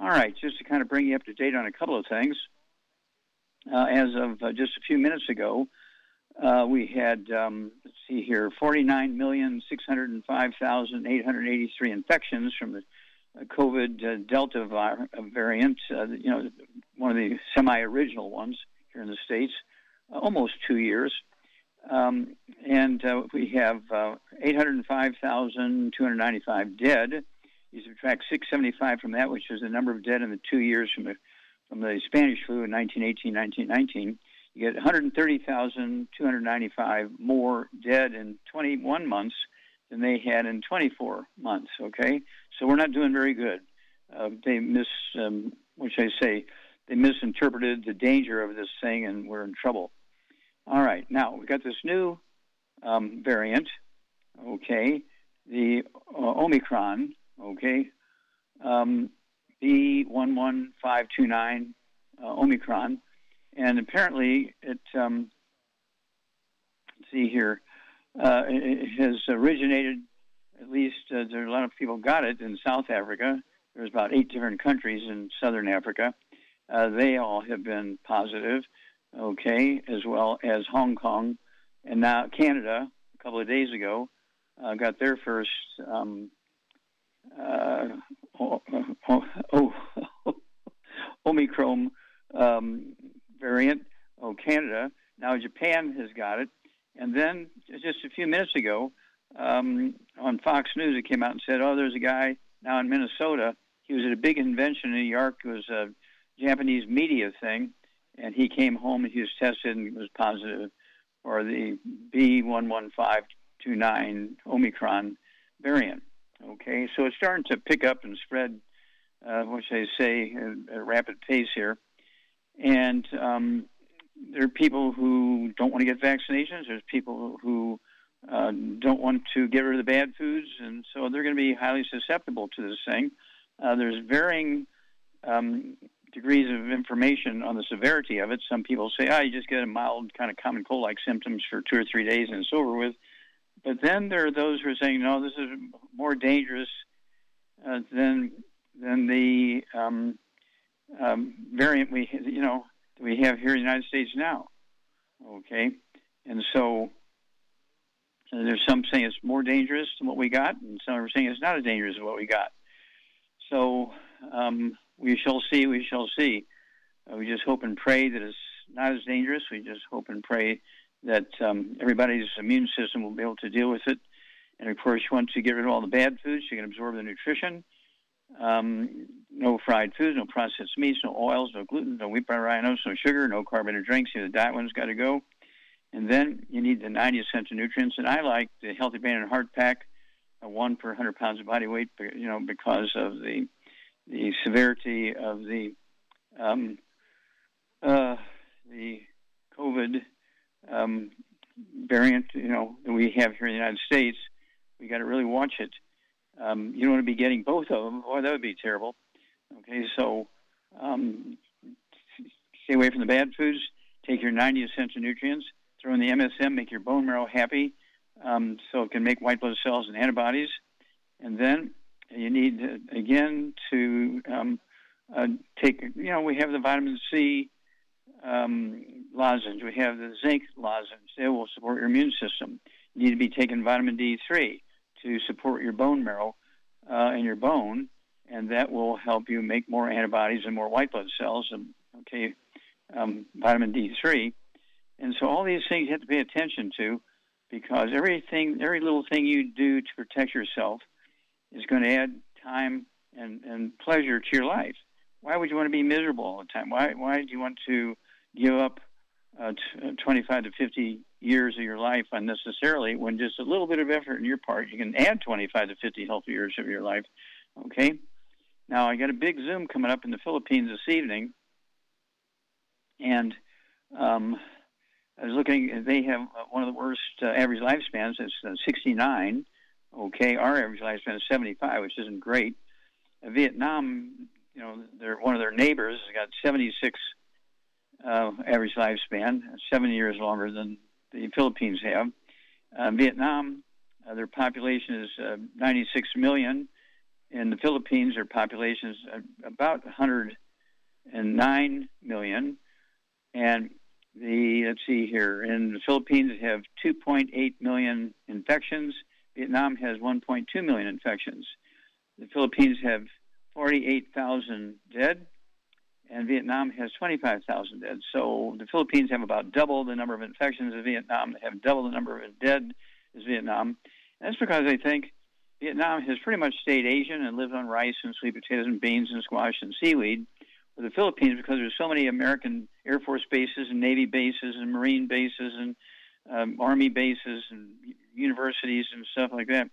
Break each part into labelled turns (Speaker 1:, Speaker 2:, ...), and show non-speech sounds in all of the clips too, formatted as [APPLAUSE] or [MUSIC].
Speaker 1: All right, just to kind of bring you up to date on a couple of things. Uh, as of uh, just a few minutes ago, uh, we had, um, let's see here, 49,605,883 infections from the uh, COVID uh, Delta vi- uh, variant, you know, one of the semi original ones here in the States almost two years. Um, and we have uh, 805,295 dead. You subtract 675 from that, which is the number of dead in the two years from the, from the Spanish flu in 1918, 1919. You get 130,295 more dead in 21 months than they had in 24 months. Okay, so we're not doing very good. Uh, they miss, um, should I say? They misinterpreted the danger of this thing, and we're in trouble. All right, now we've got this new um, variant, okay, the uh, Omicron, okay, um, B11529 uh, Omicron, and apparently it, um, see here, uh, it has originated, at least uh, there are a lot of people got it in South Africa. There's about eight different countries in Southern Africa. Uh, they all have been positive okay, as well as Hong Kong, and now Canada. A couple of days ago, uh, got their first um, uh, oh, oh, [LAUGHS] Omicron um, variant. Oh, Canada. Now Japan has got it, and then just a few minutes ago, um, on Fox News, it came out and said, "Oh, there's a guy now in Minnesota. He was at a big convention in New York. It was a Japanese media thing." and he came home and he was tested and was positive for the B11529 Omicron variant. Okay, so it's starting to pick up and spread, uh, which they say at a rapid pace here. And um, there are people who don't want to get vaccinations. There's people who uh, don't want to get rid of the bad foods, and so they're going to be highly susceptible to this thing. Uh, there's varying um, degrees of information on the severity of it. Some people say, "Ah, oh, you just get a mild kind of common cold-like symptoms for two or three days and it's over with." But then there are those who are saying, "No, this is more dangerous uh, than than the um, um, variant we you know we have here in the United States now." Okay, and so uh, there's some saying it's more dangerous than what we got, and some are saying it's not as dangerous as what we got. So um, we shall see, we shall see. Uh, we just hope and pray that it's not as dangerous. We just hope and pray that um, everybody's immune system will be able to deal with it. And of course, once you get rid of all the bad foods, you can absorb the nutrition. Um, no fried foods, no processed meats, no oils, no gluten, no wheat, rhinos, no sugar, no carbonated drinks. You know, the diet one's got to go. And then you need the 90 essential nutrients. And I like the Healthy Brain and Heart Pack, uh, one per 100 pounds of body weight, you know, because of the the severity of the um, uh, the COVID um, variant, you know, that we have here in the United States, we got to really watch it. Um, you don't want to be getting both of them, or that would be terrible. Okay, so um, stay away from the bad foods. Take your 90 essential nutrients. Throw in the MSM. Make your bone marrow happy, um, so it can make white blood cells and antibodies. And then you need again to um, uh, take. You know, we have the vitamin C um, lozenge. We have the zinc lozenge. They will support your immune system. You need to be taking vitamin D3 to support your bone marrow uh, and your bone, and that will help you make more antibodies and more white blood cells. And okay, um, vitamin D3, and so all these things you have to pay attention to because everything, every little thing you do to protect yourself is going to add time and, and pleasure to your life. Why would you want to be miserable all the time? Why, why do you want to give up uh, t- uh, 25 to 50 years of your life unnecessarily when just a little bit of effort on your part, you can add 25 to 50 healthy years of your life? Okay? Now, I got a big Zoom coming up in the Philippines this evening, and um, I was looking, they have uh, one of the worst uh, average lifespans. It's uh, 69. Okay, our average lifespan is 75, which isn't great. Uh, Vietnam, you know, they're one of their neighbors has got 76 uh, average lifespan, seven years longer than the Philippines have. Uh, Vietnam, uh, their population is uh, 96 million. In the Philippines, their population is uh, about 109 million. And the let's see here in the Philippines have 2.8 million infections. Vietnam has 1.2 million infections. The Philippines have 48,000 dead, and Vietnam has 25,000 dead. So the Philippines have about double the number of infections as Vietnam. They have double the number of dead as Vietnam. And that's because I think Vietnam has pretty much stayed Asian and lived on rice and sweet potatoes and beans and squash and seaweed for the Philippines because there's so many American Air Force bases and Navy bases and Marine bases and um, Army bases and universities and stuff like that.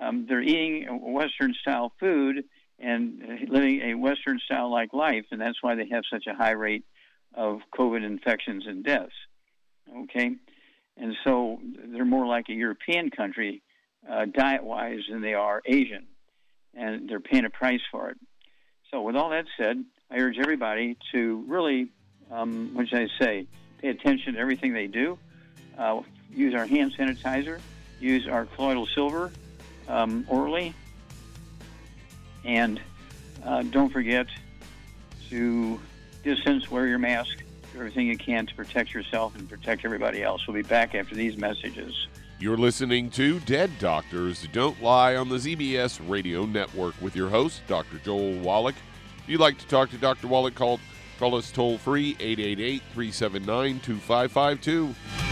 Speaker 1: Um, they're eating Western style food and living a Western style like life, and that's why they have such a high rate of COVID infections and deaths. Okay, and so they're more like a European country uh, diet wise than they are Asian, and they're paying a price for it. So, with all that said, I urge everybody to really, um, what should I say, pay attention to everything they do. Uh, use our hand sanitizer, use our colloidal silver um, orally, and uh, don't forget to distance, wear your mask, do everything you can to protect yourself and protect everybody else. We'll be back after these messages.
Speaker 2: You're listening to Dead Doctors Don't Lie on the ZBS Radio Network with your host, Dr. Joel Wallach. If you'd like to talk to Dr. Wallach, call, call us toll free 888 379 2552.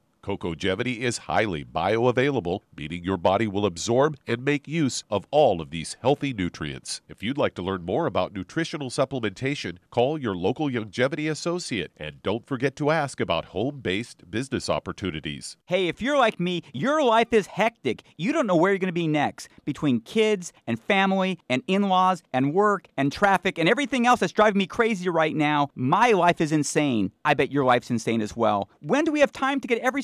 Speaker 2: Cocogevity is highly bioavailable, meaning your body will absorb and make use of all of these healthy nutrients. If you'd like to learn more about nutritional supplementation, call your local Youngevity associate and don't forget to ask about home based business opportunities.
Speaker 3: Hey, if you're like me, your life is hectic. You don't know where you're going to be next between kids and family and in laws and work and traffic and everything else that's driving me crazy right now. My life is insane. I bet your life's insane as well. When do we have time to get every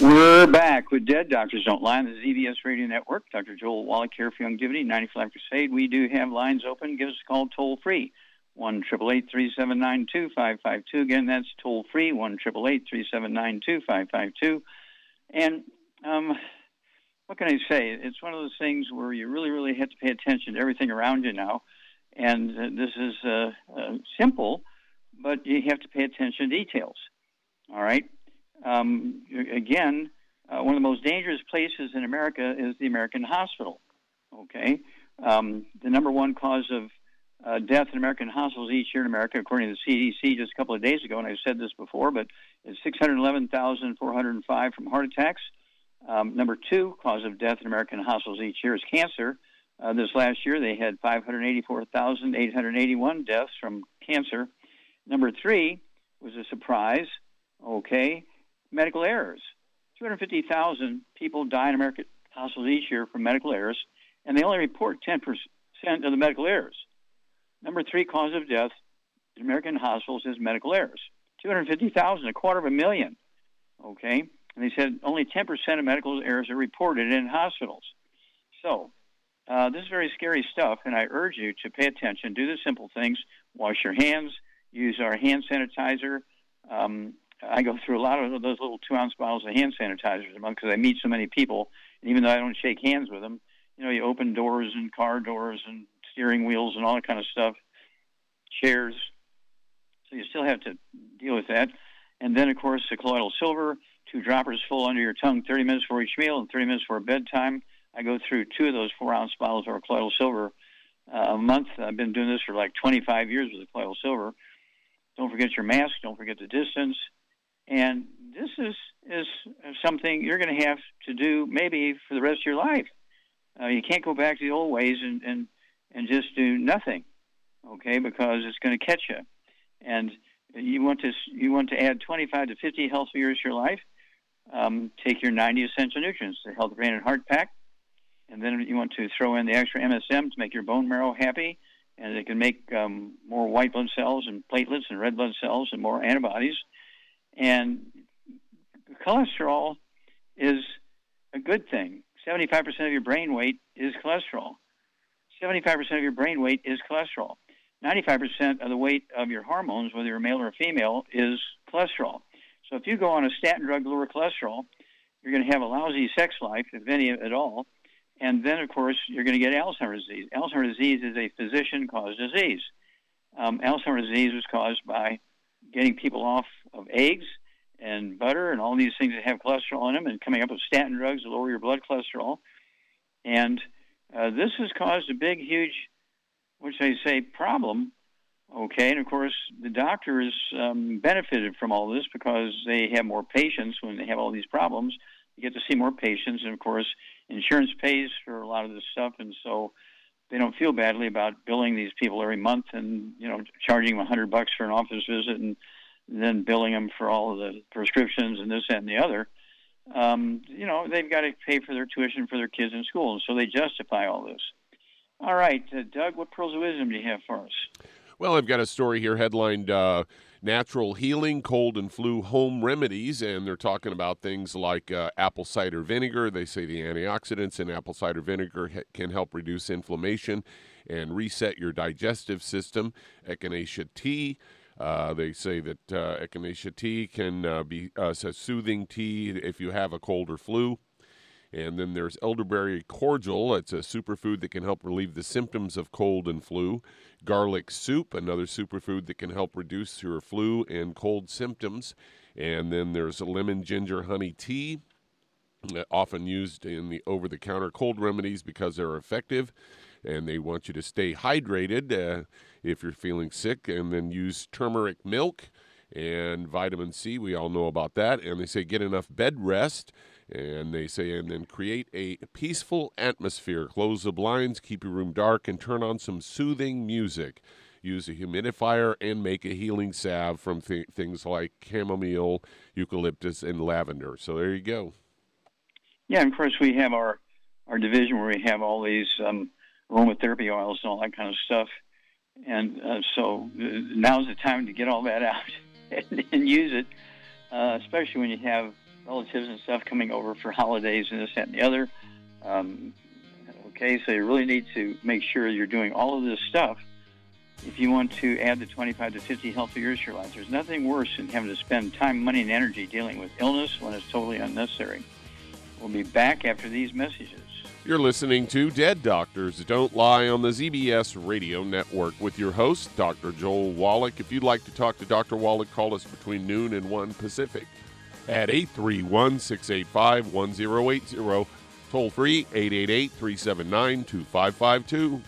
Speaker 1: We're back. with Dead, Doctors Don't Lie on the ZBS Radio Network. Dr. Joel Wallach here for Youngevity, 95 Crusade. We do have lines open. Give us a call toll free, 1 379 2552. Again, that's toll free, 1 379 2552. And um, what can I say? It's one of those things where you really, really have to pay attention to everything around you now. And uh, this is uh, uh, simple, but you have to pay attention to details. All right? Um, again, uh, one of the most dangerous places in America is the American hospital. Okay, um, the number one cause of uh, death in American hospitals each year in America, according to the CDC, just a couple of days ago, and I've said this before, but it's 611,405 from heart attacks. Um, number two cause of death in American hospitals each year is cancer. Uh, this last year, they had 584,881 deaths from cancer. Number three was a surprise. Okay, medical errors. 250,000 people die in American hospitals each year from medical errors, and they only report 10% of the medical errors. Number three cause of death in American hospitals is medical errors. 250,000, a quarter of a million. Okay? And they said only 10% of medical errors are reported in hospitals. So, uh, this is very scary stuff, and I urge you to pay attention. Do the simple things. Wash your hands. Use our hand sanitizer. Um, I go through a lot of those little two ounce bottles of hand sanitizers a month because I meet so many people. And even though I don't shake hands with them, you know, you open doors and car doors and steering wheels and all that kind of stuff, chairs. So you still have to deal with that. And then, of course, the colloidal silver, two droppers full under your tongue 30 minutes for each meal and 30 minutes for bedtime. I go through two of those four ounce bottles of colloidal silver uh, a month. I've been doing this for like 25 years with the colloidal silver. Don't forget your mask. Don't forget the distance. And this is is something you're going to have to do maybe for the rest of your life. Uh, you can't go back to the old ways and, and and just do nothing, okay? Because it's going to catch you. And you want to you want to add 25 to 50 healthy years to your life. Um, take your 90 essential nutrients, the Health Brain and Heart Pack, and then you want to throw in the extra MSM to make your bone marrow happy, and it can make um, more white blood cells and platelets and red blood cells and more antibodies. And cholesterol is a good thing. 75% of your brain weight is cholesterol. 75% of your brain weight is cholesterol. 95% of the weight of your hormones, whether you're male or female, is cholesterol. So if you go on a statin drug, to lower cholesterol, you're going to have a lousy sex life, if any at all. And then, of course, you're going to get Alzheimer's disease. Alzheimer's disease is a physician caused disease. Um, Alzheimer's disease was caused by getting people off of eggs and butter and all these things that have cholesterol in them and coming up with statin drugs to lower your blood cholesterol. And uh, this has caused a big, huge, which they say, problem. Okay, and of course, the doctors um, benefited from all this because they have more patients when they have all these problems. You get to see more patients, and of course, insurance pays for a lot of this stuff, and so they don't feel badly about billing these people every month and you know charging them a hundred bucks for an office visit and then billing them for all of the prescriptions and this that, and the other. Um, you know they've got to pay for their tuition for their kids in school, and so they justify all this. All right, uh, Doug, what pearls of wisdom do you have for us?
Speaker 4: Well, I've got a story here headlined uh, Natural Healing Cold and Flu Home Remedies, and they're talking about things like uh, apple cider vinegar. They say the antioxidants in apple cider vinegar ha- can help reduce inflammation and reset your digestive system. Echinacea tea. Uh, they say that uh, echinacea tea can uh, be uh, a soothing tea if you have a cold or flu. And then there's elderberry cordial. It's a superfood that can help relieve the symptoms of cold and flu. Garlic soup, another superfood that can help reduce your flu and cold symptoms. And then there's lemon ginger honey tea, uh, often used in the over the counter cold remedies because they're effective. And they want you to stay hydrated uh, if you're feeling sick. And then use turmeric milk and vitamin C. We all know about that. And they say get enough bed rest. And they say, and then create a peaceful atmosphere. Close the blinds, keep your room dark, and turn on some soothing music. Use a humidifier and make a healing salve from th- things like chamomile, eucalyptus, and lavender. So there you go.
Speaker 1: Yeah, of course we have our our division where we have all these um, aromatherapy oils and all that kind of stuff. And uh, so uh, now's the time to get all that [LAUGHS] out and, and use it, uh, especially when you have relatives and stuff coming over for holidays and this, that, and the other. Um, okay, so you really need to make sure you're doing all of this stuff if you want to add the 25 to 50 healthy years to your life. There's nothing worse than having to spend time, money, and energy dealing with illness when it's totally unnecessary. We'll be back after these messages.
Speaker 2: You're listening to Dead Doctors Don't Lie on the ZBS Radio Network with your host, Dr. Joel Wallach. If you'd like to talk to Dr. Wallach, call us between noon and 1 Pacific at 831 685 1080. Toll free 888 379 2552.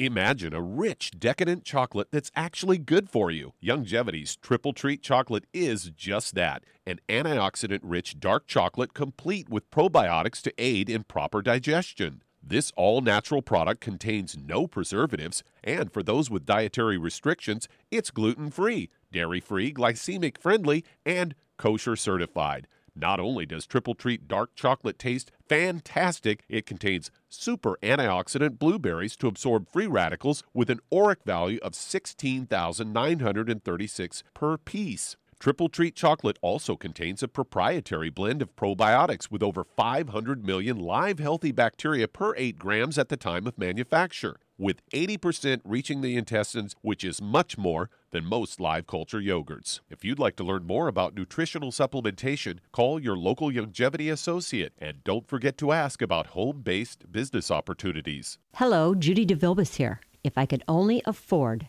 Speaker 2: Imagine a rich, decadent chocolate that's actually good for you. Youngevity's Triple Treat chocolate is just that an antioxidant rich dark chocolate complete with probiotics to aid in proper digestion. This all natural product contains no preservatives, and for those with dietary restrictions, it's gluten free, dairy free, glycemic friendly, and kosher certified. Not only does Triple Treat dark chocolate taste fantastic, it contains super antioxidant blueberries to absorb free radicals with an ORAC value of 16,936 per piece. Triple Treat chocolate also contains a proprietary blend of probiotics with over 500 million live healthy bacteria per 8 grams at the time of manufacture with 80% reaching the intestines, which is much more than most live culture yogurts. If you'd like to learn more about nutritional supplementation, call your local Youngevity associate and don't forget to ask about home based business opportunities.
Speaker 5: Hello, Judy DeVilbus here. If I could only afford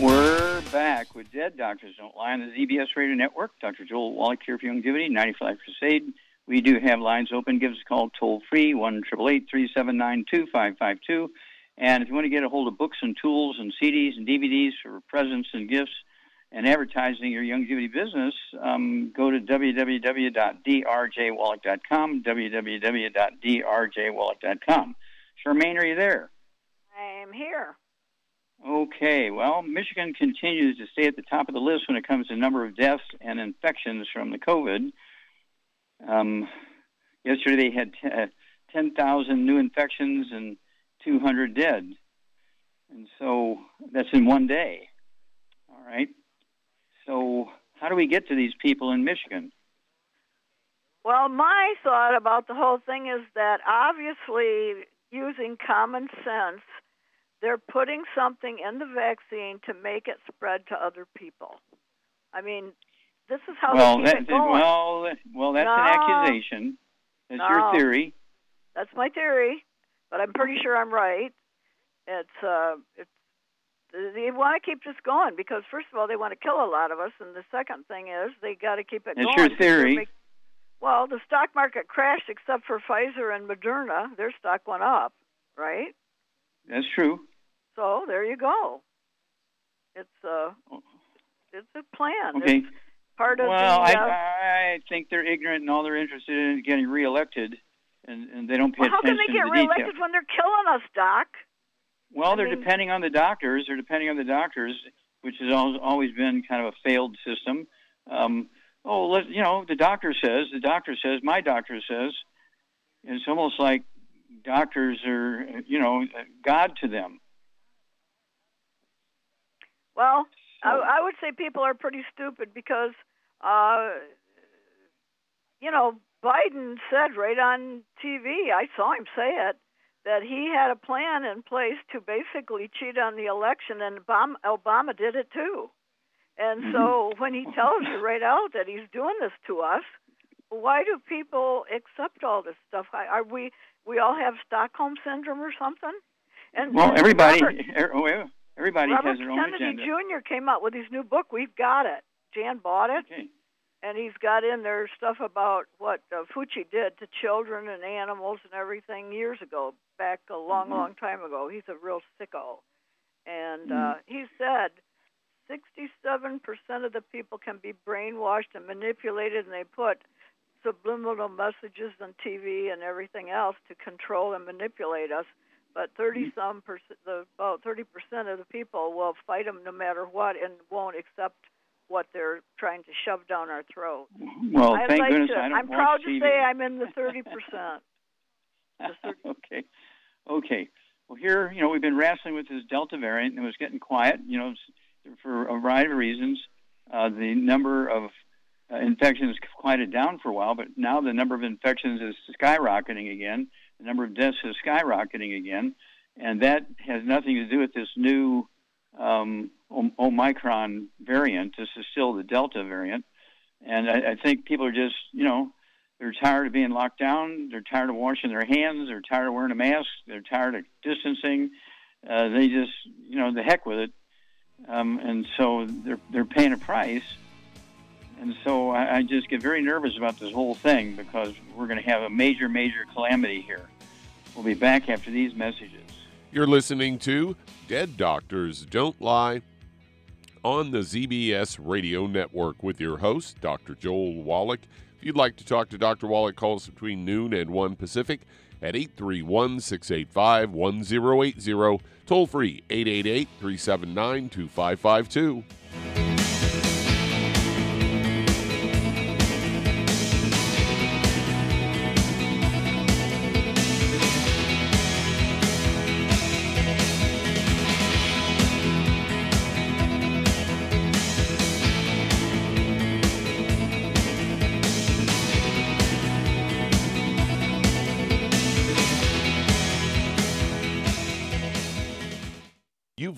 Speaker 1: We're back with Dead Doctors Don't Lie on the ZBS Radio Network. Dr. Joel Wallach here for Youngevity, 95 Crusade. We do have lines open. Give us a call toll free, 1 379 2552. And if you want to get a hold of books and tools and CDs and DVDs for presents and gifts and advertising your Youngevity business, um, go to www.drjwallach.com, www.drjwallach.com. Charmaine, are you there?
Speaker 6: I am here.
Speaker 1: Okay, well, Michigan continues to stay at the top of the list when it comes to number of deaths and infections from the COVID. Um, yesterday they had t- uh, 10,000 new infections and 200 dead. And so that's in one day. All right. So, how do we get to these people in Michigan?
Speaker 6: Well, my thought about the whole thing is that obviously using common sense they're putting something in the vaccine to make it spread to other people. I mean, this is how
Speaker 1: well,
Speaker 6: they keep
Speaker 1: that,
Speaker 6: it going.
Speaker 1: well, well, that's an accusation. That's
Speaker 6: No.
Speaker 1: your theory.
Speaker 6: That's my theory, but I'm pretty sure I'm right. It's uh, it's they want to keep this going because first of all they want to kill a lot of us, and the second thing is they got to keep it
Speaker 1: That's
Speaker 6: going.
Speaker 1: your
Speaker 6: 'cause they're
Speaker 1: theory.
Speaker 6: make- well, the stock market crashed except for Pfizer and Moderna. Their stock went up, right?
Speaker 1: That's true.
Speaker 6: So there you go. It's uh, it's a plan.
Speaker 1: Okay.
Speaker 6: It's part of
Speaker 1: Well,
Speaker 6: the.
Speaker 1: I,
Speaker 6: uh,
Speaker 1: I think they're ignorant and all they're interested in is getting reelected, and, and they don't pay
Speaker 6: well, how can
Speaker 1: attention
Speaker 6: they get
Speaker 1: to the
Speaker 6: reelected when they're killing us, Doc?
Speaker 1: Well,
Speaker 6: I
Speaker 1: they're
Speaker 6: mean-
Speaker 1: depending on the doctors. They're depending on the doctors, which has al- always been kind of a failed system. Um, oh, let, you know, the doctor says, the doctor says, my doctor says. It's almost like doctors are, you know, God to them.
Speaker 6: Well, I, I would say people are pretty stupid because, uh, you know, Biden said right on TV, I saw him say it, that he had a plan in place to basically cheat on the election, and Obama, Obama did it too. And so [LAUGHS] when he tells you right out that he's doing this to us, why do people accept all this stuff? Are are we we all have Stockholm syndrome or something? And
Speaker 1: Well, everybody,
Speaker 6: Robert-
Speaker 1: everybody
Speaker 6: Robert
Speaker 1: has their own
Speaker 6: Kennedy
Speaker 1: agenda.
Speaker 6: Jr. came out with his new book. We've got it. Jan bought it,
Speaker 1: Okay.
Speaker 6: and he's got in there stuff about what uh, Fauci did to children and animals and everything years ago, back a long,
Speaker 1: Mhm.
Speaker 6: long time ago. He's a real sicko, and
Speaker 1: Mm-hmm.
Speaker 6: uh, he said. 67% of the people can be brainwashed and manipulated, and they put subliminal messages on TV and everything else to control and manipulate us. But 30 some percent, about 30 percent of the people will fight them no matter what and won't accept what they're trying to shove down our throat.
Speaker 1: Well,
Speaker 6: I'd
Speaker 1: thank
Speaker 6: like
Speaker 1: goodness
Speaker 6: to,
Speaker 1: I don't
Speaker 6: I'm
Speaker 1: watch
Speaker 6: proud
Speaker 1: TV.
Speaker 6: to say I'm in the 30 percent. [LAUGHS]
Speaker 1: okay. Okay. Well, here, you know, we've been wrestling with this Delta variant, and it was getting quiet, you know, for a variety of reasons. Uh, the number of uh, infections quieted down for a while, but now the number of infections is skyrocketing again. The number of deaths is skyrocketing again, and that has nothing to do with this new um, Omicron variant. This is still the Delta variant, and I, I think people are just, you know, they're tired of being locked down. They're tired of washing their hands. They're tired of wearing a mask. They're tired of distancing. Uh, they just, you know, the heck with it. Um, and so they're they're paying a price. And so I, I just get very nervous about this whole thing because we're going to have a major, major calamity here. We'll be back after these messages.
Speaker 2: You're listening to Dead Doctors Don't Lie on the ZBS Radio Network with your host, Dr. Joel Wallach. If you'd like to talk to Dr. Wallach, call us between noon and 1 Pacific at 831 685 1080. Toll free 888 379 2552.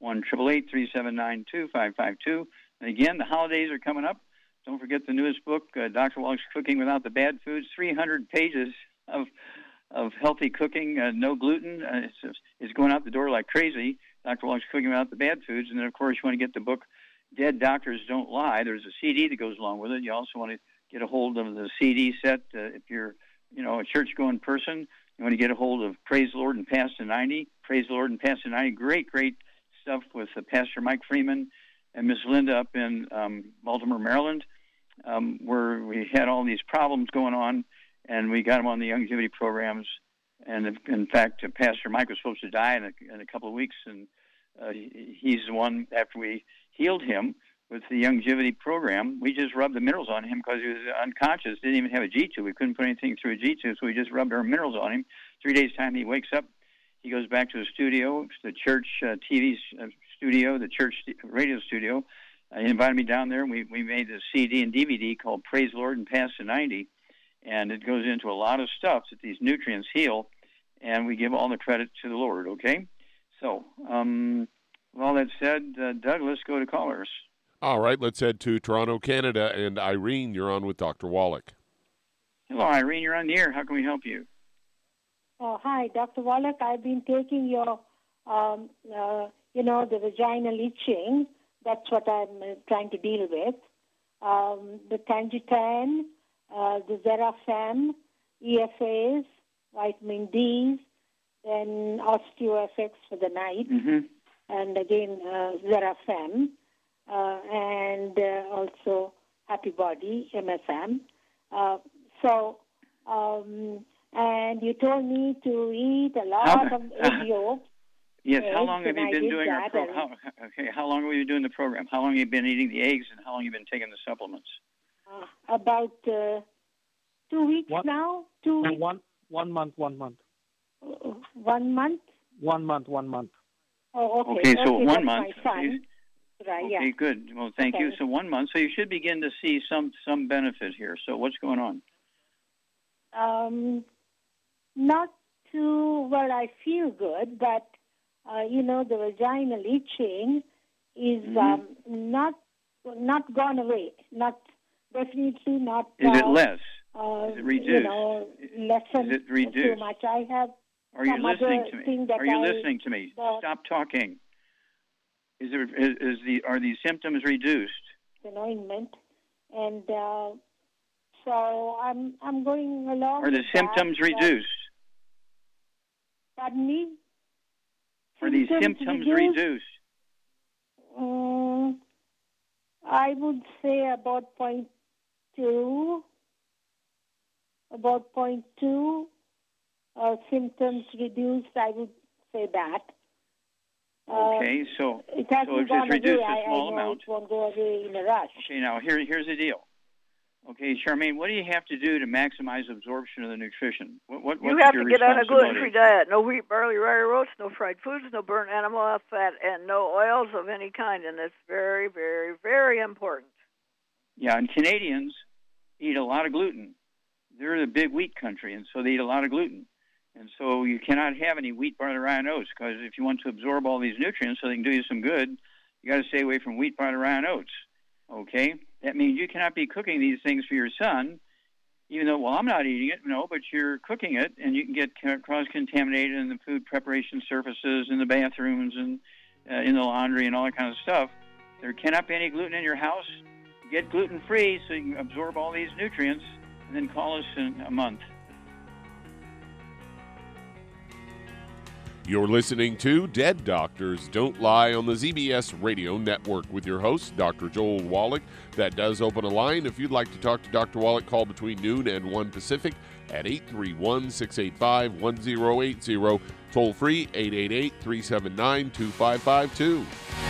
Speaker 1: one triple eight three seven nine two five five two. And again, the holidays are coming up. Don't forget the newest book, uh, Dr. Wallach's Cooking Without the Bad Foods. Three hundred pages of of healthy cooking, uh, no gluten. Uh, it's, it's going out the door like crazy. Dr. Wallach's Cooking Without the Bad Foods. And then, of course, you want to get the book, Dead Doctors Don't Lie. There's a CD that goes along with it. You also want to get a hold of the CD set uh, if you're, you know, a church-going person. You want to get a hold of Praise the Lord and Pass to 90. Praise the Lord and Pass to 90. Great, great stuff with uh, Pastor Mike Freeman and Miss Linda up in um, Baltimore, Maryland, um, where we had all these problems going on, and we got them on the Youngevity programs. And in fact, uh, Pastor Mike was supposed to die in a, in a couple of weeks, and uh, he's the one after we healed him with the Youngevity program. We just rubbed the minerals on him because he was unconscious, didn't even have a G tube. We couldn't put anything through a G tube, so we just rubbed our minerals on him. Three days time, he wakes up he goes back to the studio, the church uh, TV uh, studio, the church radio studio. Uh, he invited me down there, and we, we made a CD and DVD called Praise Lord and Pass to 90. And it goes into a lot of stuff that these nutrients heal, and we give all the credit to the Lord, okay? So, um, with all that said, uh, Doug, let's go to callers.
Speaker 2: All right, let's head to Toronto, Canada. And Irene, you're on with Dr. Wallach.
Speaker 1: Hello, Irene. You're on the air. How can we help you?
Speaker 7: Oh, hi, Dr. Wallach. I've been taking your, um, uh, you know, the vaginal itching. That's what I'm uh, trying to deal with. Um, the Tangitan, uh, the Zerafem, EFAs, vitamin D's, then OsteoFX for the night,
Speaker 1: mm-hmm.
Speaker 7: and again uh, Zerafem, uh, and uh, also Happy Body, MSM. Uh, so, um, and you told me to eat a lot
Speaker 1: How-
Speaker 7: of [LAUGHS] egg yolks.
Speaker 1: Yes. How long have you been doing our
Speaker 7: that,
Speaker 1: pro- how, Okay. How long have you been doing the program? How long have you been eating the eggs, and how long have you been taking the supplements?
Speaker 7: Uh, about uh, two weeks
Speaker 8: What?
Speaker 7: now. Two
Speaker 8: No,
Speaker 7: weeks,
Speaker 8: one one month, one month,
Speaker 7: uh, one month.
Speaker 8: one month, one month.
Speaker 7: Oh, okay.
Speaker 1: Okay, so one month.
Speaker 7: My son. Right.
Speaker 1: Okay,
Speaker 7: Yeah.
Speaker 1: good. Well, thank you. So one month. So you should begin to see some some benefit here. So what's going on?
Speaker 7: Um, not too well. I feel good, but uh, you know, the vaginal itching is
Speaker 1: Mhm.
Speaker 7: um, not not gone away. Not definitely not.
Speaker 1: Is it
Speaker 7: uh,
Speaker 1: less?
Speaker 7: Uh,
Speaker 1: Is it
Speaker 7: You
Speaker 1: reduced?
Speaker 7: know, lessened
Speaker 1: Is it reduced?
Speaker 7: too much. I have
Speaker 1: Are you listening to me? Are you
Speaker 7: I-
Speaker 1: listening to me?
Speaker 7: the-
Speaker 1: Stop talking. Is there is, is the are these symptoms reduced?
Speaker 7: The anointment, and uh, so I'm I'm going along.
Speaker 1: Are the
Speaker 7: that,
Speaker 1: symptoms
Speaker 7: but-
Speaker 1: reduced?
Speaker 7: Pardon me.
Speaker 1: These
Speaker 7: Symptoms
Speaker 1: symptoms
Speaker 7: reduced?
Speaker 1: reduced?
Speaker 7: Mm, I would say about point two, about point two uh, symptoms reduced. I would say that. Uh,
Speaker 1: Okay, so
Speaker 7: it
Speaker 1: so
Speaker 7: hasn't
Speaker 1: it's reduced
Speaker 7: away.
Speaker 1: a
Speaker 7: I,
Speaker 1: small
Speaker 7: I know
Speaker 1: amount.
Speaker 7: it won't go away in a rush.
Speaker 1: Okay, now here here's the deal. Okay, Charmaine, what do you have to do to maximize absorption of the nutrition? What, what,
Speaker 6: You have to get on a gluten-free diet. No wheat, barley, rye, or oats. No fried foods. No burnt animal fat, and no oils of any kind. And it's very, very, very important.
Speaker 1: Yeah, and Canadians eat a lot of gluten. They're the big wheat country, and so they eat a lot of gluten. And so you cannot have any wheat, barley, rye, and oats because if you want to absorb all these nutrients so they can do you some good, you got to stay away from wheat, barley, rye, and oats. Okay, that means you cannot be cooking these things for your son, even though well I'm not eating it. No, but you're cooking it, and you can get cross contaminated in the food preparation surfaces, in the bathrooms, and uh, in the laundry, and all that kind of stuff. There cannot be any gluten in your house. Get gluten free so you can absorb all these nutrients, and then call us in a month.
Speaker 2: You're listening to Dead Doctors Don't Lie on the ZBS Radio Network with your host, Dr. Joel Wallach. That does open a line. If you'd like to talk to Dr. Wallach, call between noon and 1 Pacific at 831 685 1080. Toll free 888 379 2552.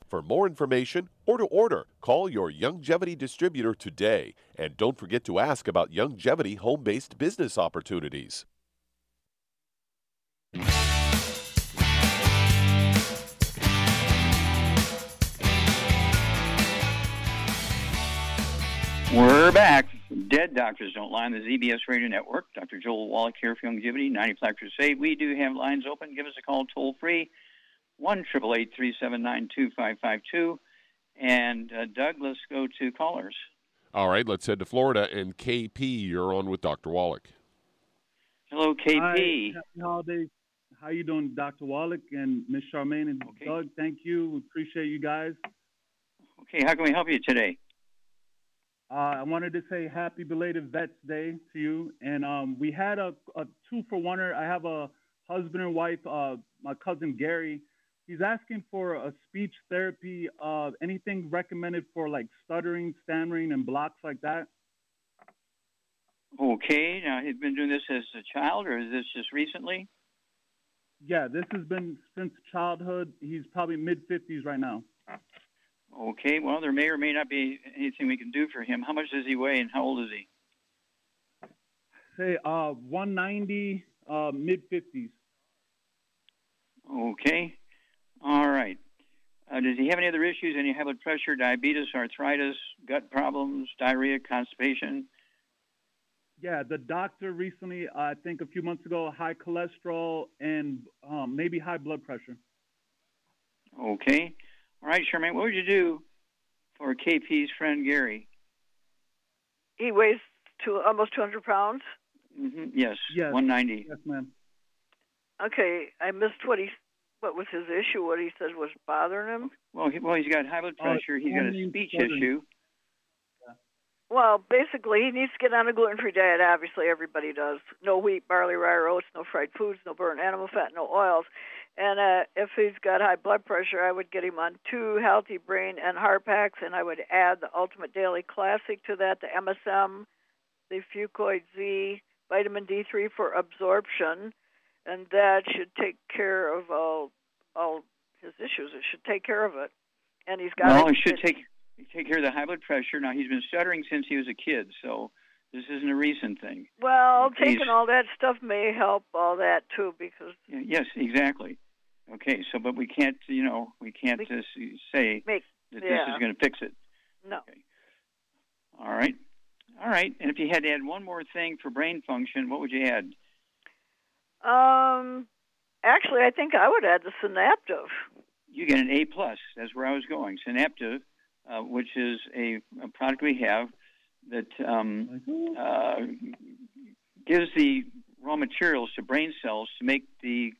Speaker 2: For more information or to order, call your Youngevity distributor today. And don't forget to ask about Youngevity home based business opportunities.
Speaker 1: We're back. Dead Doctors Don't Lie on the ZBS Radio Network. Dr. Joel Wallach here for Youngevity, 90 Flat Crusade. We do have lines open. Give us a call toll free, 1 379 2552. And uh, Doug, let's go to callers.
Speaker 2: All right, let's head to Florida. And KP, you're on with Dr. Wallach.
Speaker 1: Hello, KP.
Speaker 8: Hi, happy holidays. How you doing, Dr. Wallach and Miss Charmaine and Doug? Thank you. We appreciate you guys.
Speaker 1: Okay, how can we help you today?
Speaker 8: Uh, I wanted to say happy belated Vets Day to you. And um, we had a, a two for oneer. I have a husband and wife, uh, my cousin Gary. He's asking for a speech therapy. Uh, anything recommended for like stuttering, stammering, and blocks like that?
Speaker 1: Okay. Now, he's been doing this as a child, or is this just recently?
Speaker 8: Yeah, this has been since childhood. He's probably mid 50s right now.
Speaker 1: Okay. Well, there may or may not be anything we can do for him. How much does he weigh, and how old is he?
Speaker 8: Say, uh, 190, uh, mid 50s.
Speaker 1: Okay. All right. Uh, does he have any other issues? Any high blood pressure, diabetes, arthritis, gut problems, diarrhea, constipation?
Speaker 8: Yeah, the doctor recently, I think a few months ago, high cholesterol and um, maybe high blood pressure.
Speaker 1: Okay. All right, Charmaine, what would you do for KP's friend Gary?
Speaker 6: He weighs two, almost 200 pounds.
Speaker 1: Mm-hmm. Yes,
Speaker 8: Yes.
Speaker 1: 190.
Speaker 8: Yes, ma'am.
Speaker 6: Okay, I missed what he, what was his issue? What he said was bothering him.
Speaker 1: Well, he, well, he's got high blood
Speaker 8: Uh,
Speaker 1: pressure. he's got a speech
Speaker 8: stuttering.
Speaker 1: issue.
Speaker 6: Well, basically, he needs to get on a gluten-free diet. Obviously, everybody does. No wheat, barley, rye, or oats, no fried foods, no burnt animal fat, no oils. And uh, if he's got high blood pressure, I would get him on two healthy brain and heart packs, and I would add the Ultimate Daily Classic to that, the MSM, the Fucoid Z, vitamin D3 for absorption, and that should take care of all all his issues. It should take care of it. And he's got
Speaker 1: Well,
Speaker 6: it-
Speaker 1: it should take take care of the high blood pressure. Now he's been stuttering since he was a kid, so this isn't a recent thing.
Speaker 6: Well,
Speaker 1: He's-
Speaker 6: taking all that stuff may help all that too, because
Speaker 1: Yes, exactly. Okay, so but we can't, you know, we can't
Speaker 6: We-
Speaker 1: just say
Speaker 6: make
Speaker 1: that
Speaker 6: yeah.
Speaker 1: this is going to fix it.
Speaker 6: no.
Speaker 1: All right, all right. And if you had to add one more thing for brain function, what would you add?
Speaker 6: Um, actually, I think I would add the Synaptive.
Speaker 1: You get an A plus. That's where I was going. Synaptive, uh, which is a, a product we have that um, uh, gives the raw materials to brain cells to make the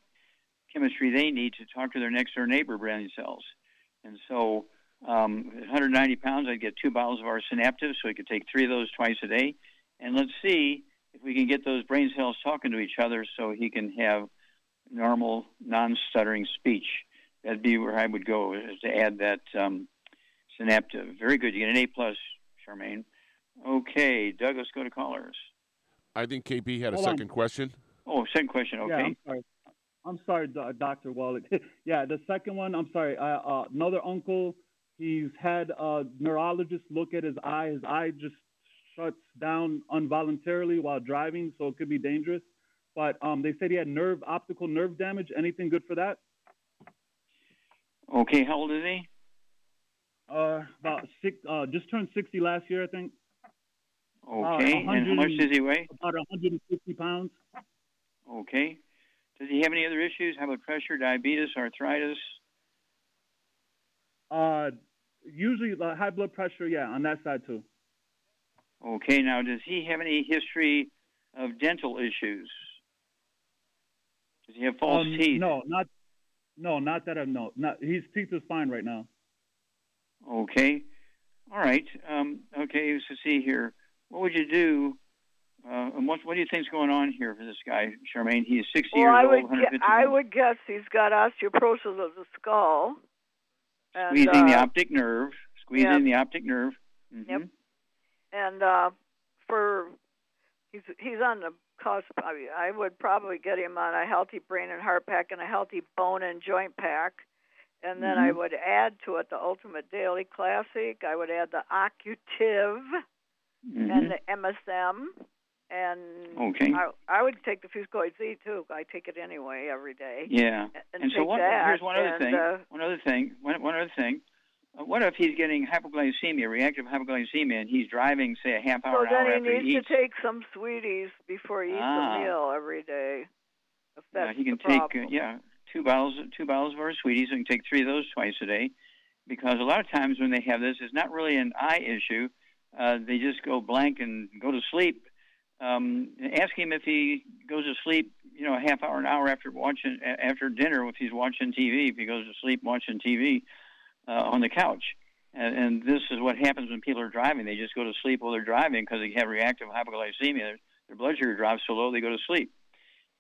Speaker 1: chemistry they need to talk to their next door neighbor brain cells. And so, um, 190 pounds, I'd get two bottles of our Synaptive, so we could take three of those twice a day. And let's see if we can get those brain cells talking to each other so he can have normal, non stuttering speech. That'd be where I would go, is to add that um, Synaptive. Very good. You get an A plus, Charmaine. Okay, Doug, let's go to callers.
Speaker 2: I think KP had a
Speaker 8: Hold on.
Speaker 2: second question.
Speaker 1: Oh, second question. Okay.
Speaker 8: Yeah,
Speaker 1: Okay.
Speaker 8: I'm sorry. I'm sorry, Do- Dr. Wallach. [LAUGHS] yeah, the second one, I'm sorry. Uh, uh, another uncle, he's had a neurologist look at his eye. His eye just shuts down involuntarily while driving, so it could be dangerous. But um, they said he had nerve, optical nerve damage. Anything good for that?
Speaker 1: Okay, how old is he?
Speaker 8: Uh, about six, uh, just turned 60 last year, I think.
Speaker 1: Okay, and how much does he weigh?
Speaker 8: About 150 pounds.
Speaker 1: Okay. Does he have any other issues? How about pressure, diabetes, arthritis?
Speaker 8: Uh, usually uh, high blood pressure, yeah, on that side too.
Speaker 1: Okay, now does he have any history of dental issues? Does he have false
Speaker 8: Um,
Speaker 1: teeth?
Speaker 8: No, not, no, not that I know. Not his teeth is fine right now.
Speaker 1: Okay. All right. Um, okay, so see here. What would you do? Uh, and what, what do you think's going on here for this guy, Charmaine? He is 60
Speaker 6: Well,
Speaker 1: years
Speaker 6: I
Speaker 1: old,
Speaker 6: would,
Speaker 1: 150
Speaker 6: gue- I would guess he's got osteoporosis of the skull. And,
Speaker 1: Squeezing the
Speaker 6: uh,
Speaker 1: optic nerve. Squeezing
Speaker 6: yeah.
Speaker 1: the optic nerve. Mhm.
Speaker 6: Yep. And uh, for he's he's on the cusp. I, mean, I would probably get him on a healthy brain and heart pack and a healthy bone and joint pack. And then I
Speaker 1: Mhm.
Speaker 6: would add to it the Ultimate Daily Classic. I would add the Occutive
Speaker 1: Mhm.
Speaker 6: and the MSM. And
Speaker 1: Okay.
Speaker 6: I, I would take the Fucoid Z too. I take it anyway every day.
Speaker 1: Yeah.
Speaker 6: And,
Speaker 1: And so
Speaker 6: that.
Speaker 1: here's one other
Speaker 6: and,
Speaker 1: thing.
Speaker 6: Uh,
Speaker 1: one other thing. One, one other thing. Uh, what if he's getting hypoglycemia, reactive hypoglycemia, and he's driving, say, a half hour,
Speaker 6: so
Speaker 1: an hour
Speaker 6: then
Speaker 1: after
Speaker 6: he
Speaker 1: he
Speaker 6: needs
Speaker 1: eats?
Speaker 6: to take some sweeties before he eats
Speaker 1: Ah.
Speaker 6: a meal every day. If
Speaker 1: Yeah, he can
Speaker 6: the
Speaker 1: take
Speaker 6: problem.
Speaker 1: uh, yeah two bottles two bottles of our sweeties and take three of those twice a day, because a lot of times when they have this, it's not really an eye issue. Uh, they just go blank and go to sleep. Um, ask him if he goes to sleep, you know, a half hour, an hour after watching after dinner, if he's watching TV, if he goes to sleep watching TV uh, on the couch. And, and this is what happens when people are driving. They just go to sleep while they're driving because they have reactive hypoglycemia. Their, their blood sugar drops so low they go to sleep.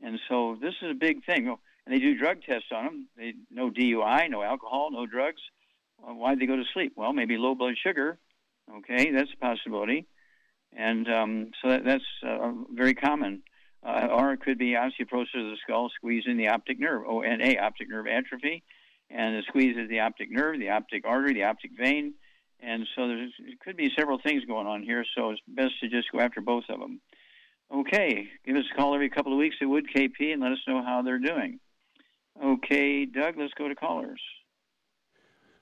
Speaker 1: And so this is a big thing. Oh, and they do drug tests on them. They no DUI, no alcohol, no drugs. Well, why'd they go to sleep? Well, maybe low blood sugar. Okay, that's a possibility. And um, so that, that's uh, very common. Uh, or it could be osteoporosis of the skull, squeezing the optic nerve, ONA, optic nerve atrophy. And the squeeze is the optic nerve, the optic artery, the optic vein. And so there's, there could be several things going on here, so it's best to just go after both of them. Okay, give us a call every couple of weeks at Wood KP and let us know how they're doing. Okay, Doug, let's go to callers.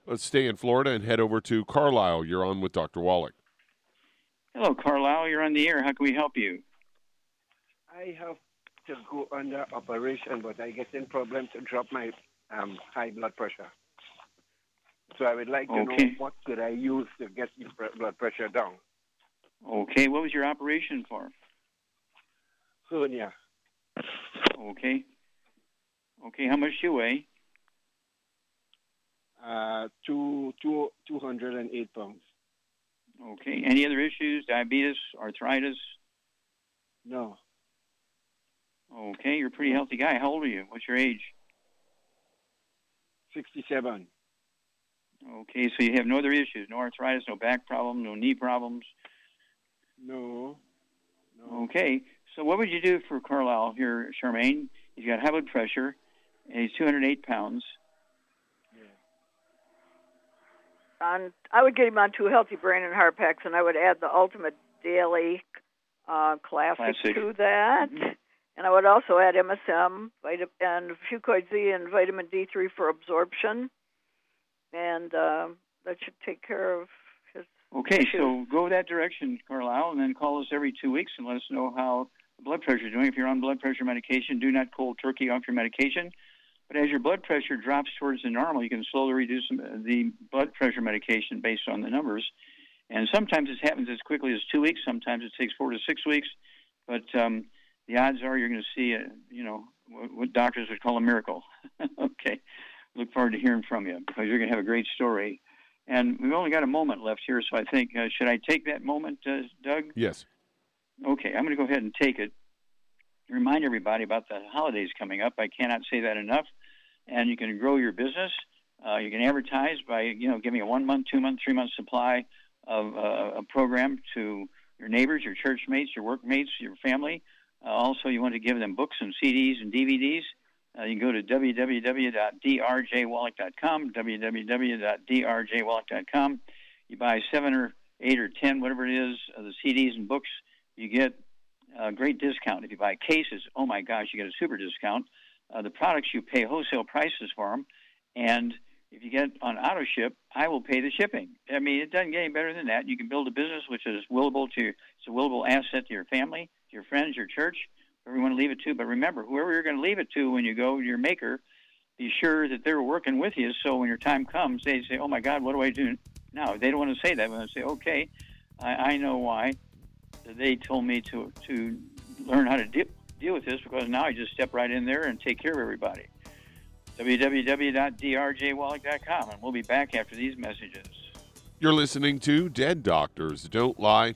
Speaker 2: Let's stay in Florida and head over to Carlisle. You're on with Dr. Wallach.
Speaker 1: Hello, Carlisle. You're on the air. How can we help you?
Speaker 9: I have to go under operation, but I get in problem to drop my um, high blood pressure. So I would like to
Speaker 1: Okay.
Speaker 9: know what could I use to get the blood pressure down.
Speaker 1: Okay, what was your operation for?
Speaker 9: Hernia.
Speaker 1: Okay. Okay, how much do you weigh?
Speaker 9: Uh, two, two, 208 pounds.
Speaker 1: Okay, any other issues? Diabetes, arthritis?
Speaker 9: No.
Speaker 1: Okay, you're a pretty healthy guy. How old are you? What's your age?
Speaker 9: 67.
Speaker 1: Okay, so you have no other issues, no arthritis, no back problem, no knee problems.
Speaker 9: No. No.
Speaker 1: Okay, so what would you do for Carlisle here, Charmaine? He's got high blood pressure, and he's 208 pounds.
Speaker 6: And I would get him on two healthy brain and heart packs, and I would add the ultimate daily uh, classic,
Speaker 1: Classic.
Speaker 6: to that. And I would also add MSM, and Fucoid Z, and vitamin D3 for absorption. And uh, that should take care of his.
Speaker 1: Okay,
Speaker 6: issues.
Speaker 1: so go that direction, Carlisle, and then call us every two weeks and let us know how the blood pressure is doing. If you're on blood pressure medication, do not cold turkey off your medication. But as your blood pressure drops towards the normal, you can slowly reduce the blood pressure medication based on the numbers. And sometimes this happens as quickly as two weeks. Sometimes it takes four to six weeks. But um, the odds are you're going to see, a, you know, what, what doctors would call a miracle. [LAUGHS] okay. Look forward to hearing from you because you're going to have a great story. And we've only got a moment left here, so I think, uh, should I take that moment, uh, Doug?
Speaker 2: Yes.
Speaker 1: Okay, I'm going to go ahead and take it. Remind everybody about the holidays coming up. I cannot say that enough. And you can grow your business. Uh, you can advertise by, you know, giving a one month, two month, three month supply of uh, a program to your neighbors, your church mates, your workmates, your family. Uh, also, you want to give them books and CDs and DVDs. Uh, you can go to www.drjwallach.com, www.drjwallach.com. You buy seven or eight or ten, whatever it is, of the CDs and books, you get a great discount. If you buy cases, oh my gosh, you get a super discount. Uh, the products you pay wholesale prices for them, and if you get on auto ship, I will pay the shipping. I mean, it doesn't get any better than that. You can build a business which is willable to it's a willable asset to your family, your friends, your church, whoever you want to leave it to. But remember, whoever you're going to leave it to when you go to your maker, be sure that they're working with you. So when your time comes, they say, "Oh my God, what do I do now?" They don't want to say that. When they say, "Okay, I, I know why." They told me to to learn how to deal deal with this because now I just step right in there and take care of everybody. www.drjwallach.com, and we'll be back after these messages.
Speaker 2: You're listening to Dead Doctors Don't Lie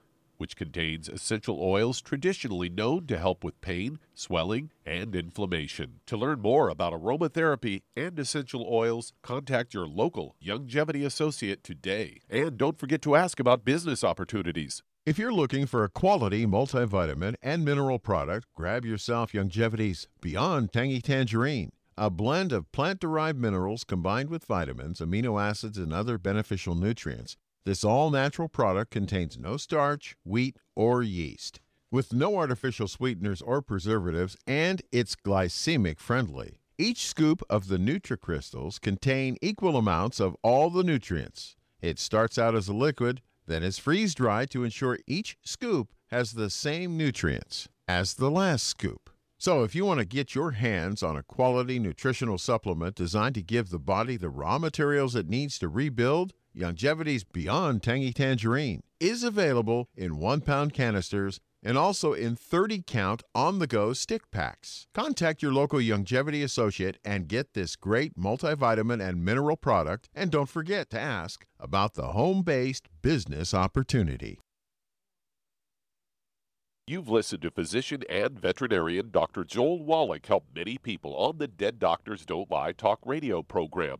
Speaker 2: which contains essential oils traditionally known to help with pain, swelling, and inflammation. To learn more about aromatherapy and essential oils, contact your local Youngevity associate today. And don't forget to ask about business opportunities.
Speaker 10: If you're looking for a quality multivitamin and mineral product, grab yourself Youngevity's Beyond Tangy Tangerine, a blend of plant derived minerals combined with vitamins, amino acids, and other beneficial nutrients. This all natural product contains no starch, wheat, or yeast. With no artificial sweeteners or preservatives, and it's glycemic friendly. Each scoop of the NutriCrystals contain equal amounts of all the nutrients. It starts out as a liquid, then is freeze dried to ensure each scoop has the same nutrients as the last scoop. So, if you want to get your hands on a quality nutritional supplement designed to give the body the raw materials it needs to rebuild, Youngevity's Beyond Tangy Tangerine is available in one pound canisters and also in 30 count on the go stick packs. Contact your local Youngevity associate and get this great multivitamin and mineral product. And don't forget to ask about the home based business opportunity.
Speaker 2: You've listened to physician and veterinarian Dr. Joel Wallach help many people on the Dead Doctors Don't Lie talk radio program.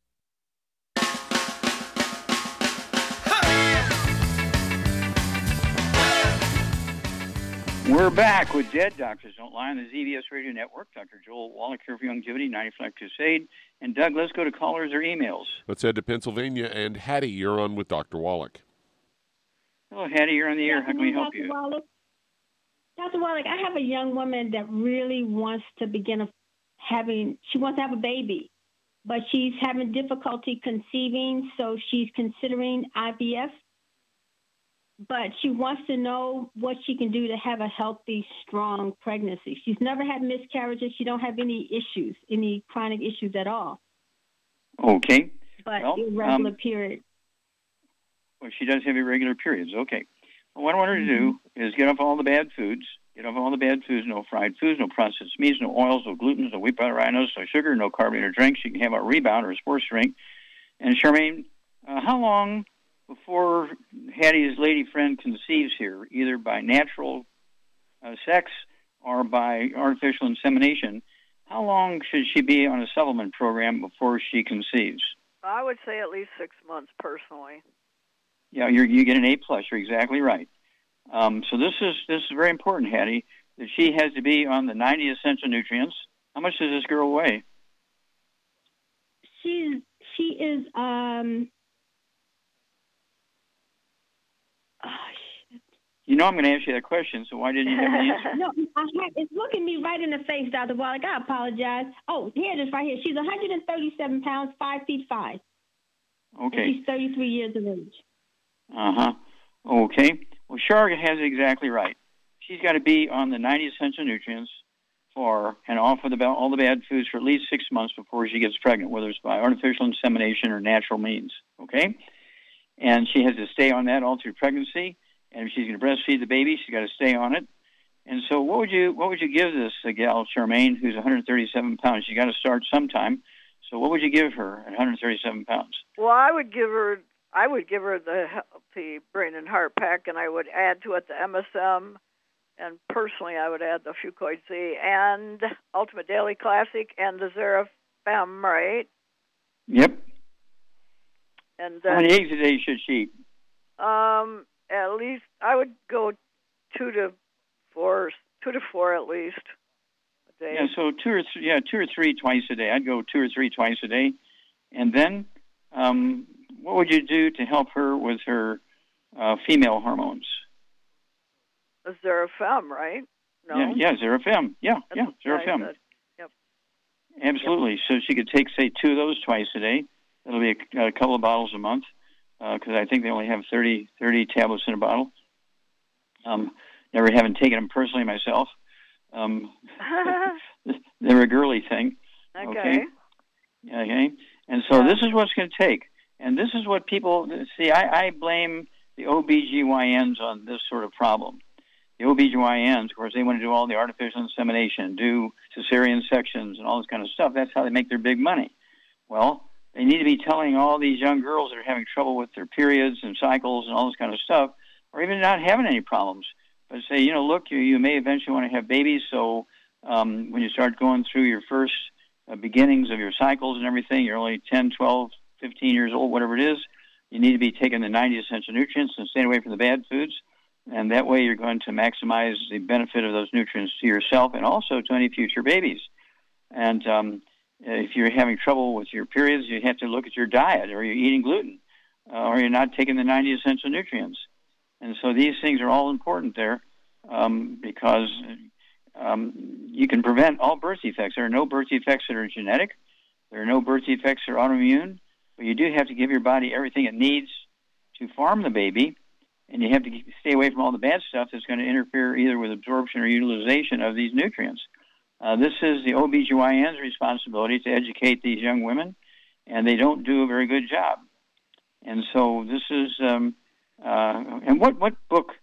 Speaker 1: We're back with Dead Doctors Don't Lie on the ZBS Radio Network. Dr. Joel Wallach here for Youngevity, 95 Crusade. And Doug, let's go to callers or emails.
Speaker 2: Let's head to Pennsylvania. And Hattie, you're on with Dr. Wallach.
Speaker 1: Hello, Hattie. You're on the air. How can we help
Speaker 7: Dr.
Speaker 1: you?
Speaker 7: Wallach, Dr. Wallach, I have a young woman that really wants to begin a, having, she wants to have a baby, but she's having difficulty conceiving, so she's considering IVF. But she wants to know what she can do to have a healthy, strong pregnancy. She's never had miscarriages. She don't have any issues, any chronic issues at all.
Speaker 1: Okay.
Speaker 7: But
Speaker 1: Well,
Speaker 7: irregular
Speaker 1: um,
Speaker 7: period.
Speaker 1: Well, she does have irregular periods. Okay. Well, what I want her to do is get off all the bad foods. Get off all the bad foods. No fried foods, no processed meats, no oils, no gluten, no wheat butter, rhinos, no sugar, no carbonated drinks. She can have a rebound or a sports drink. And Charmaine, uh, how long before Hattie's lady friend conceives here, either by natural uh, sex or by artificial insemination? How long should she be on a supplement program before she conceives?
Speaker 6: I would say at least six months personally.
Speaker 1: Yeah, you're, you get an A plus. You're exactly right. Um, so this is this is very important, Hattie. That she has to be on the 90 essential nutrients. How much does this girl weigh?
Speaker 7: She's she is um
Speaker 1: You know I'm going to ask you that question, so why didn't you have an answer? [LAUGHS]
Speaker 7: no, I have, it's looking me right in the face, Dr. Wallach. I apologize. Oh, here it is right here. She's 137 pounds, 5 feet 5. And
Speaker 1: Okay.
Speaker 7: she's 33 years of age.
Speaker 1: Uh huh. Okay. Well, Charlotte has it exactly right. She's got to be on the 90 essential nutrients for and off of the all the bad foods for at least six months before she gets pregnant, whether it's by artificial insemination or natural means. Okay. And she has to stay on that all through pregnancy. And if she's going to breastfeed the baby, she's got to stay on it. And so, what would you what would you give this uh, gal Charmaine, who's 137 pounds? You got to start sometime. So, what would you give her at 137 pounds?
Speaker 6: Well, I would give her I would give her the healthy brain and heart pack, and I would add to it the MSM, and personally, I would add the Fucoid Z and Ultimate Daily Classic and the Zerafem, right?
Speaker 1: Yep.
Speaker 6: And
Speaker 1: How many
Speaker 6: then,
Speaker 1: eggs a day should she eat?
Speaker 6: um, at least I would go two to four, two to four at least day.
Speaker 1: Yeah, so two or three, yeah, two or three twice a day. I'd go two or three twice a day, and then um, what would you do to help her with her uh, female hormones?
Speaker 6: Zerafem, right? No.
Speaker 1: Yeah, yeah, Zerafem. Yeah,
Speaker 6: That's
Speaker 1: yeah,
Speaker 6: what I
Speaker 1: Zerafem.
Speaker 6: said. Yep.
Speaker 1: Absolutely. So she could take, say, two of those twice a day. That'll be a, a couple of bottles a month because I think they only have 30, 30 tablets in a bottle. Um, never having taken them personally myself. Um, [LAUGHS] [LAUGHS] they're a girly thing.
Speaker 6: Okay.
Speaker 1: Okay. And so this is what's going to take. And this is what people see. I, I blame the OBGYNs on this sort of problem. The OBGYNs, of course, they want to do all the artificial insemination, do cesarean sections, and all this kind of stuff. That's how they make their big money. Well, they need to be telling all these young girls that are having trouble with their periods and cycles and all this kind of stuff, or even not having any problems, but say, you know, look, you, you may eventually want to have babies, so um, when you start going through your first uh, beginnings of your cycles and everything, you're only 10, 12, 15 years old, whatever it is, you need to be taking the 90 essential nutrients and staying away from the bad foods. And that way you're going to maximize the benefit of those nutrients to yourself and also to any future babies. And um, if you're having trouble with your periods, you have to look at your diet, or you're eating gluten, uh, or you're not taking the 90 essential nutrients. And so these things are all important there um, because um, you can prevent all birth defects. There are no birth defects that are genetic. There are no birth defects that are autoimmune. But you do have to give your body everything it needs to farm the baby, and you have to stay away from all the bad stuff that's going to interfere either with absorption or utilization of these nutrients. Uh, this is the OBGYN's responsibility to educate these young women, and they don't do a very good job. And so this is, um, uh, and what, what book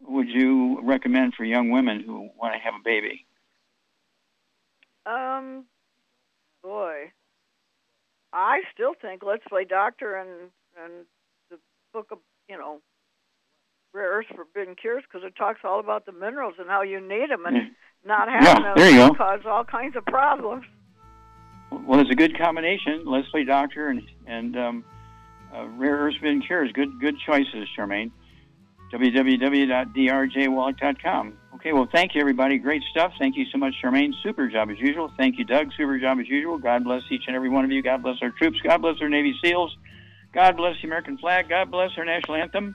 Speaker 1: would you recommend for young women who want to have a baby?
Speaker 6: Um, boy, I still think Let's Play Doctor and and the book of you know Rare Earths Forbidden Cures because it talks all about the minerals and how you need them and not having
Speaker 1: Yeah,
Speaker 6: them
Speaker 1: go.
Speaker 6: cause all kinds of problems.
Speaker 1: Well, it's a good combination. Let's Play Doctor and and um, uh, Rare Earths Forbidden Cures. Good good choices, Charmaine. www.drjwallach.com. Okay, well, thank you, everybody. Great stuff. Thank you so much, Charmaine. Super job as usual. Thank you, Doug. Super job as usual. God bless each and every one of you. God bless our troops. God bless our Navy SEALs. God bless the American flag. God bless our national anthem.